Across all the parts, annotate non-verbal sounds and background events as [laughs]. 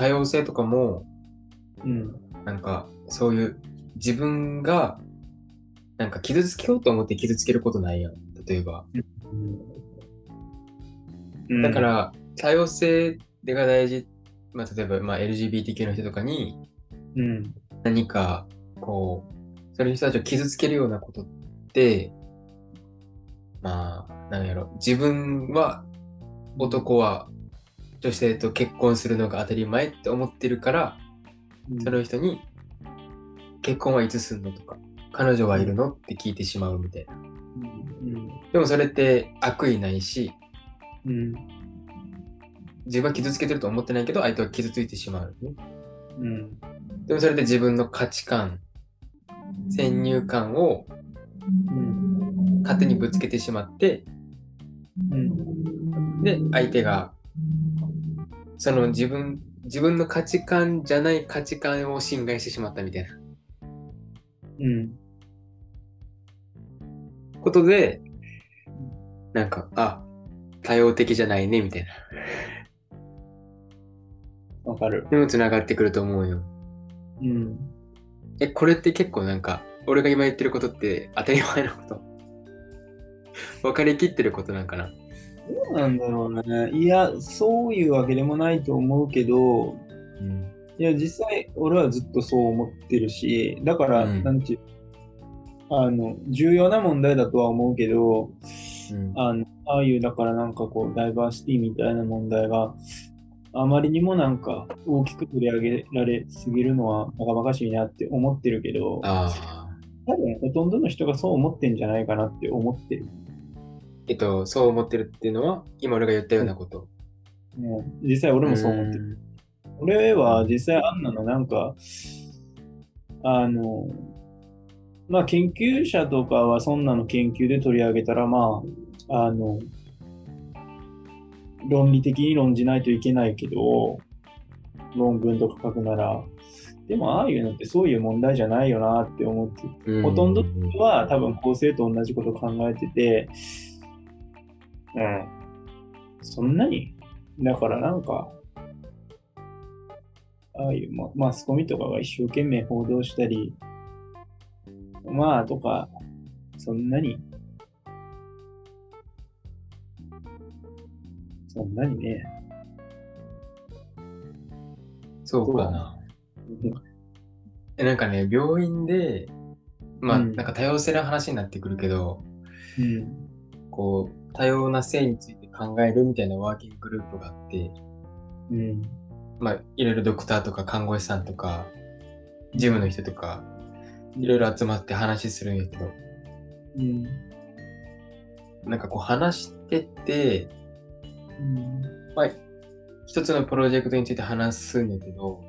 多様性とかも、うん。なんかそういう自分がなんか傷つけようと思って傷つけることないやん。例えば。うんだか、ら多様性が大事。まあ例えば、まあ、LGBTQ の人とかにうん。何かこう、そういう人たちを傷つけるようなことって、まあ、なんやろ、自分は男は女性と結婚するのが当たり前って思ってるから、その人に結婚はいつすんの？とか、彼女はいるの？って聞いてしまうみたいな。うん。でもそれって悪意ないし、うん。自分は傷つけてると思ってないけど、相手は傷ついてしまう、ね。うん。でもそれで自分の価値観、先入観をうん。勝手にぶつけてしまって、うん。で、相手が、その自分、自分の価値観じゃない価値観を侵害してしまったみたいなうん。ことで、なんか、あ、多様的じゃないね、みたいな。わかる。にも繋がってくると思うよ。うん。え、これって結構なんか、俺が今言ってることって当たり前のこと分かりきってることなんかなどうなんだろうね。いや、そういうわけでもないと思うけど、うん。いや、実際、俺はずっとそう思ってるし、だから、うんなんていう、あの、重要な問題だとは思うけど、うん。あの、ああいう、だからなんかこう、ダイバーシティみたいな問題があまりにもなんか大きく取り上げられすぎるのはバカバカしいなって思ってるけど。多分ほとんどの人がそう思ってんじゃないかなって思ってる。えっと、そう思ってるっていうのは、今俺が言ったようなこと。もう実際俺もそう思ってる。俺は実際あんなのなんか、あの、まあ研究者とかはそんなの研究で取り上げたら、まあ、あの、論理的に論じないといけないけど、論文とか書くなら、でもああいうのってそういう問題じゃないよなって思って、うんほとんどは多分構成と同じこと考えてて、うん。そんなにだからなんか、ああいう、ま、マスコミとかが一生懸命報道したり、まあとか、そんなに、そんなにね、そうかな。えなんかね、病院で、まあ、うんなんか多様性の話になってくるけど、うん、こう、多様な性について考えるみたいなワーキンググループがあって、うん、まあ、いろいろドクターとか看護師さんとか、ジムの人とか、いろいろ集まって話するんやけど、うん、なんかこう話してて、うん、まあ、一つのプロジェクトについて話すんやけど、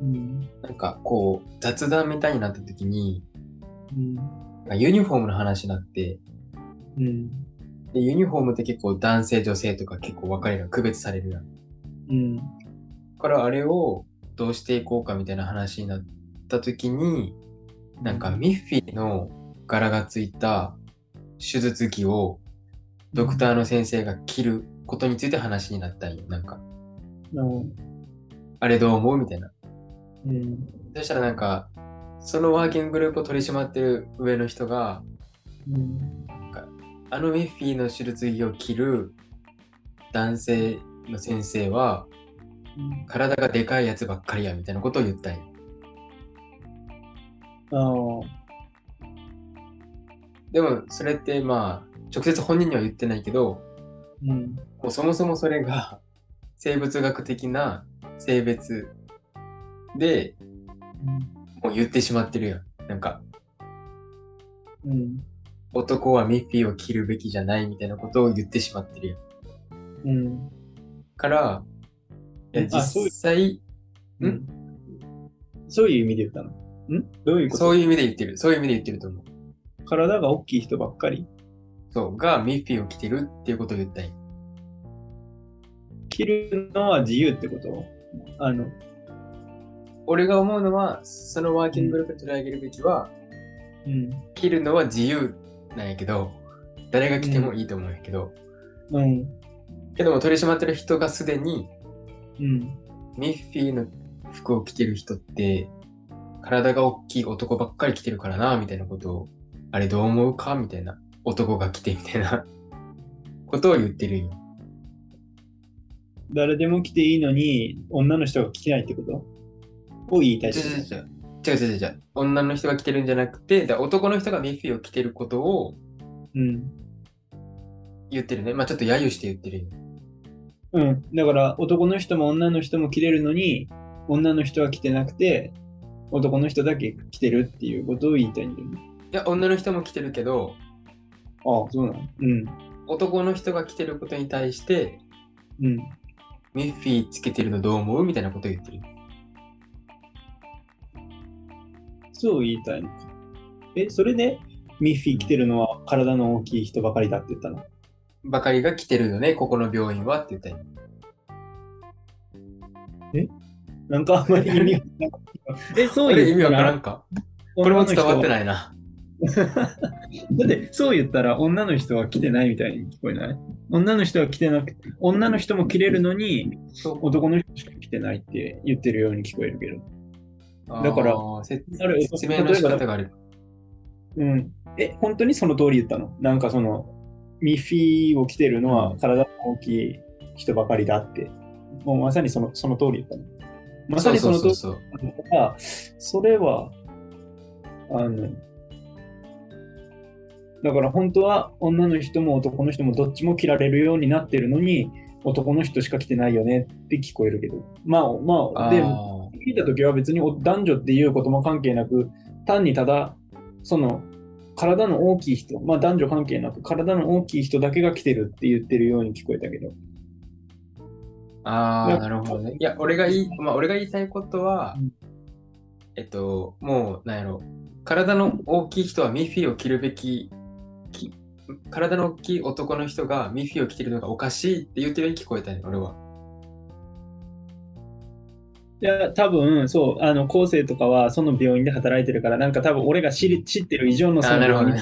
うん、なんかこう、雑談みたいになった時に、うん、ユニフォームの話になって、うん、でユニフォームって結構男性女性とか結構分かれる区別されるやん。うん、だからあれをどうしていこうかみたいな話になった時に、なんかミッフィーの柄がついた手術着をドクターの先生が着ることについて話になったんよ。なんか、うん、あれどう思うみたいな。うん、そしたらなんか、そのワーキンググループを取り締まってる上の人が、うん、あのミッフィーの手術着を着る男性の先生は、体がでかいやつばっかりやみたいなことを言ったんよ。ああ、でもそれってまあ直接本人には言ってないけどうん、もうそもそもそれが生物学的な性別でもう言ってしまってるやん。なんかうん、男はミッフィーを着るべきじゃないみたいなことを言ってしまってるやん。うん、から、いやあそういう実際うん。そういう意味で言ったの？ん？どういうこと？そういう意味で言ってる。そういう意味で言ってると思う。体が大きい人ばっかり？そう、がミッフィーを着てるっていうことを言ったんよ。着るのは自由ってこと？あの、俺が思うのは、そのワーキンググループで取り上げるべきは、うん、着るのは自由なんやけど、誰が着てもいいと思うんやけど、うん、けども取り締まってる人がすでに、うん、ミッフィーの服を着てる人って、体が大きい男ばっかり着てるからな、みたいなことを、あれどう思うかみたいな。男が着てみたいな。ことを言ってるんよ。誰でも着ていいのに、女の人が着てないってこと？を言いたい違う違う違う。女の人が着てるんじゃなくて、だ男の人がミッフィーを着てることをうん。言ってるね。まあちょっと揶揄して言ってるよ。うん。だから、男の人も女の人も着れるのに、女の人は着てなくて、男の人だけ着てるっていうことを言いたいんだよね。いや、女の人も着てるけど、ああ、そうなの？うん。男の人が着てることに対して、うん。ミッフィーつけてるのどう思う？みたいなことを言ってる。そう言いたいのか。え、それで、ミッフィー着てるのは体の大きい人ばかりだって言ったの？ばかりが来てるよね、ここの病院はって言ったよ。なんかあんまり意味がなかった。え、そう言これ意味わからんか？これも伝わってい。ないな。[laughs] だって、そう言ったら女の人は着てないみたいに聞こえない？女の人は着てなくて、女の人も着れるのに、男の人しか着てないって言ってるように聞こえるけど。だかられ説明の仕方がある。うん。え、本当にその通り言ったの？なんかその、ミッフィーを着てるのは体の大きい人ばかりだって。もうまさにそのその通り言ったの。まさにその通りだから、それは、あの、だから本当は女の人も男の人もどっちも着られるようになってるのに、男の人しか着てないよねって聞こえるけど。まあまあ、あで、ー聞いたときは別に男女っていうことも関係なく、単にただ、その、体の大きい人、まあ男女関係なく、体の大きい人だけが来てるって言ってるように聞こえたけど。あー、いやなるほどね。いや、俺が言い、まあ、俺が言いたいことは、うんえっと、もう、なんやろ、体の大きい人はミッフィーを着るべき、き体の大きい男の人がミッフィーを着てるのがおかしいって言ってるように聞こえたね、俺は。いや、多分、そう、あの、後世とかはその病院で働いてるから、なんか多分俺が知り知ってる以上のそのな院。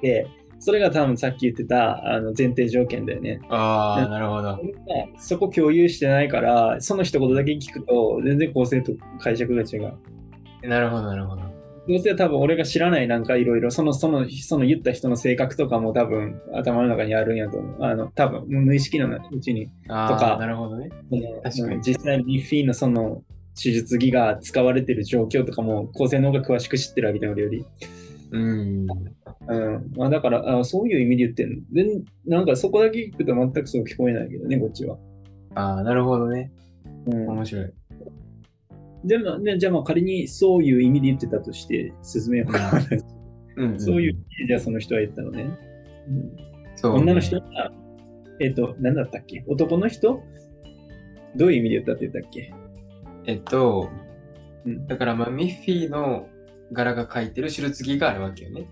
で、それが多分さっき言ってたあの前提条件だよね。ああ、なるほど。そこ共有してないから、その一言だけ聞くと、全然構成と解釈が違う。なるほど、なるほど。どうせ多分俺が知らないなんかいろいろ、その、その、その言った人の性格とかも多分頭の中にあるんやと思う。あの、多分無意識のうちに、あとかあ、なるほどね。確かにうん実際にフィーのその手術着が使われてる状況とかも、高専の方が詳しく知ってるわけで、俺より。うん。うん。まあだから、あそういう意味で言ってんの。で、なんかそこだけ聞くと全くそう聞こえないけどね、こっちは。ああ、なるほどね。うん。面白い。でも、ね、じゃあまあ仮にそういう意味で言ってたとして、進めようかな。うん、ん [laughs] そういう意味で、じゃあその人は言ったのね。うんそうね女の人は、えっ、と、何だったっけ？男の人？どういう意味で言ったって言ったっけ？えっと、うんだからまあミッフィーの柄が描いてる手術着があるわけよね。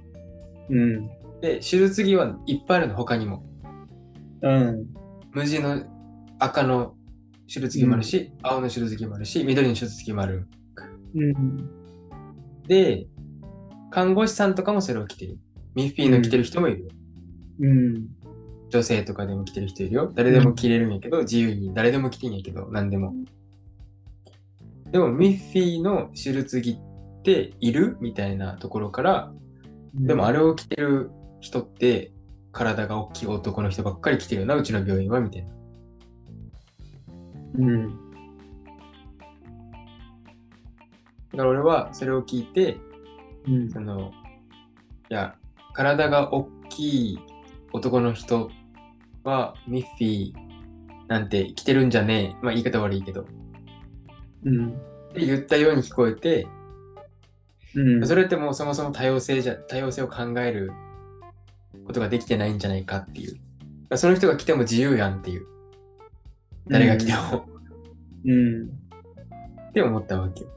うん。で、手術着はいっぱいあるの、他にも。うん。無地の赤の手術着もあるし、青の手術着もあるし、緑の手術着もある。うん。で、看護師さんとかもそれを着てる。ミッフィーの着てる人もいるよ。うん。女性とかでも着てる人いるよ。誰でも着れるんやけど、自由に誰でも着てんやけど、何でも。でも、ミッフィーの手術着っているみたいなところから、でもあれ、れを着てる人って、体が大きい男の人ばっかり着てるよな、うちの病院は、みたいな。うん。だから俺はそれを聞いて、うん。その、いや、体が大きい男の人はミッフィーなんて着てるんじゃねえ。まあ言い方悪いけど。うん。って言ったように聞こえて、うん。それってもうそもそも多様性じゃ、多様性を考えることができてないんじゃないかっていう。その人が来ても自由やんっていう。誰が来ても。うん。って思ったわけよ。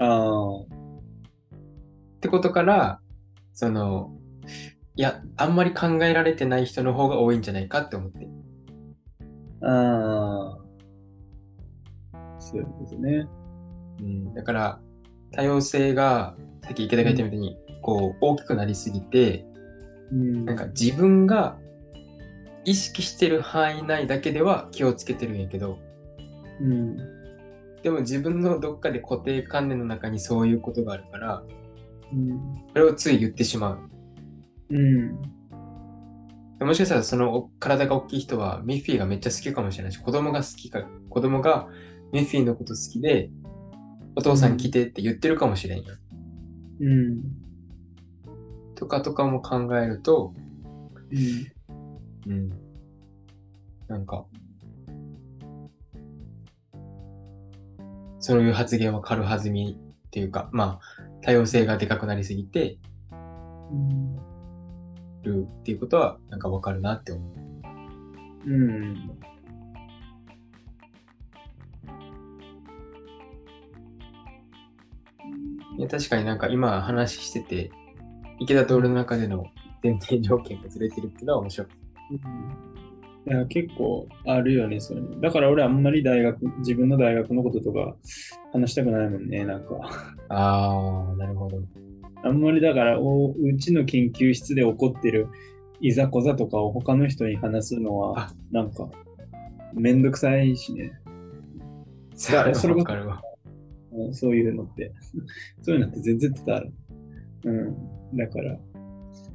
ああ。ってことから、その、いや、あんまり考えられてない人の方が多いんじゃないかって思って。ああ。そういうことね。うん、だから、多様性が、さっき池田が言ったみたいに、こう、大きくなりすぎて、うん。なんか自分が意識してる範囲内だけでは気をつけてるんやけど、うん。でも自分のどっかで固定観念の中にそういうことがあるから、うん。それをつい言ってしまう。うん。もしかしたらそのお体が大きい人はミッフィーがめっちゃ好きかもしれないし、子供が好きか、子供がミッフィーのこと好きで、お父さん来てって言ってるかもしれんよ。うん。とかとかも考えると、うん。うん。なんか、そういう発言は軽はずみっていうか、まあ、多様性がでかくなりすぎてうん。るっていうことは、なんかわかるなって思う。うん。いや確かになんか今話してて、池田徹の中での前提条件がずれてるっていうのは面白い。いや、結構あるよね、そういうの。だから俺あんまり大学、自分の大学のこととか話したくないもんね、なんか。ああ、なるほど。あんまりだから、おうちの研究室で起こってるいざこざとかを他の人に話すのはあ、なんか、めんどくさいしね。それはそれわかるわ。うんそういうのって。[laughs] そういうのって全然伝わる。うん。だから、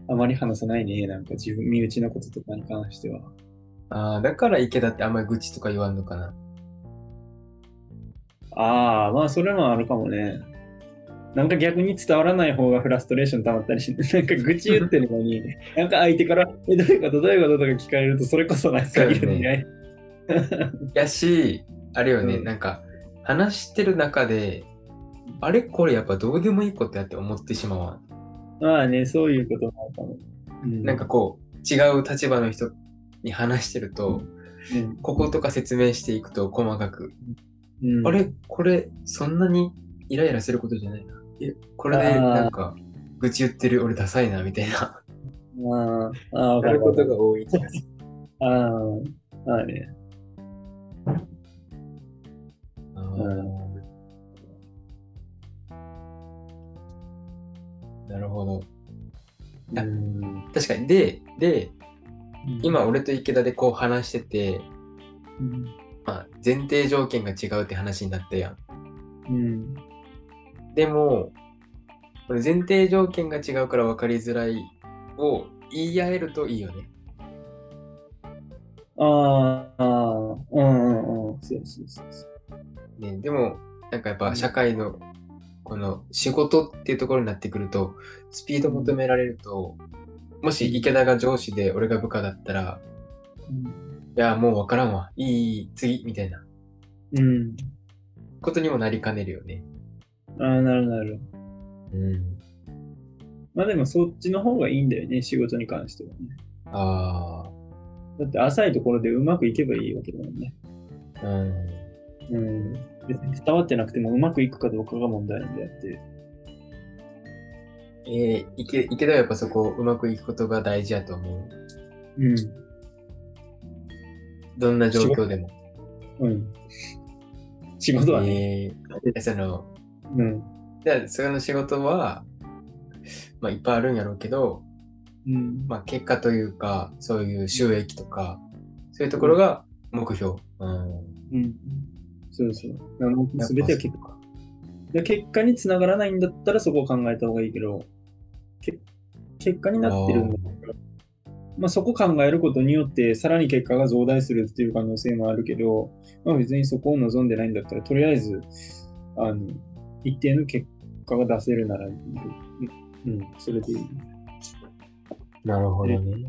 あまり話さないね。なんか自分、身内のこととかに関しては。ああ、だから池田ってあんまり愚痴とか言わんのかな。ああ、まあそれもあるかもね。なんか逆に伝わらない方がフラストレーション溜まったりし、[laughs] なんか愚痴言ってるのに、なんか相手から、[laughs] え、どういうこと？どういうこと？とか聞かれると、それこそなんかそうよね [laughs] やし、あれよね、うんなんか、話してる中で、あれこれやっぱどうでもいいことやって思ってしまうわ。まあね、そういうこともあるかも。うん。なんかこう、違う立場の人に話してると、うん。こことか説明していくと細かく、うん。あれ？これそんなにイライラすることじゃないな。え、これでなんか、愚痴言ってる俺ダサいなみたいな、ああ、なるることが多い気がする。ああ、まあね。あーなるほど。あうん確かに。で、で、今、俺と池田でこう話してて、うんまあ、前提条件が違うって話になったやん。うん。でも、これ前提条件が違うから分かりづらいを言い合えるといいよね。ああ、うんうんうん。そうそうそうそう。ねでも、なんかやっうんぱ社会のこの仕事っていうところになってくると、スピード求められると、もし池田が上司で俺が部下だったら、いや、もう分からんわ。いい次、みたいなうん。ことにもなりかねるよね。ああ、なるなる。うん。まあでもそっちの方がいいんだよね、仕事に関してはね。あだって浅いところでうまくいけばいいわけだもんね。あ、うん。うん。別に伝わってなくてもうまくいくかどうかが問題なんであって。えー、池池田はやっぱそこうまくいくことが大事やと思う。うん。どんな状況でも。うん。仕事はね。えー、その、うん。じゃあ、その仕事は、まあ、いっぱいあるんやろうけど、うん。まあ、結果というか、そういう収益とか、そういうところが目標。うん。うん。そうそう。全ては結果。で結果につながらないんだったらそこを考えた方がいいけど、け結果になってるんだったら、まあ、そこ考えることによってさらに結果が増大するっていう可能性もあるけど、まあ、別にそこを望んでないんだったら、とりあえず、あの、一定の結果が出せるなら、うん、それでいい。なるほどね。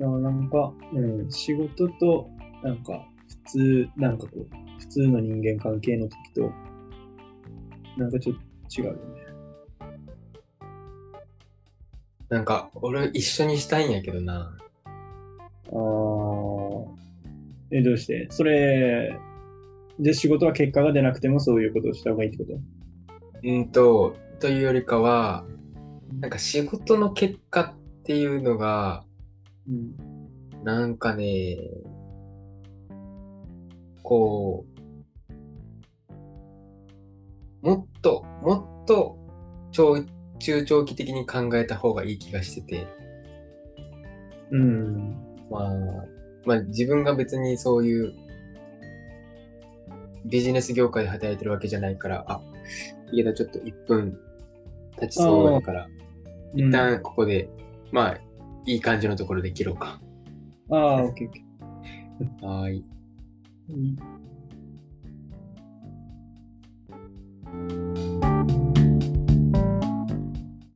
いやなんか、うん、仕事と、なんか、普通、なんかこう、普通の人間関係の時と、なんかちょっと違うよね。なんか、俺一緒にしたいんやけどな。あーえ、どうして？それ、で、仕事は結果が出なくてもそういうことをした方がいいってこと？うんと、というよりかは、なんか仕事の結果っていうのが、うん、なんかね、こう、もっと、もっと長、中長期的に考えた方がいい気がしてて。うん。まあ、まあ自分が別にそういうビジネス業界で働いてるわけじゃないから、あ、家だちょっと1分経ちそうだから、一旦ここで、まあいい感じのところで切ろうか。ああ、オッケーオッケー。はい。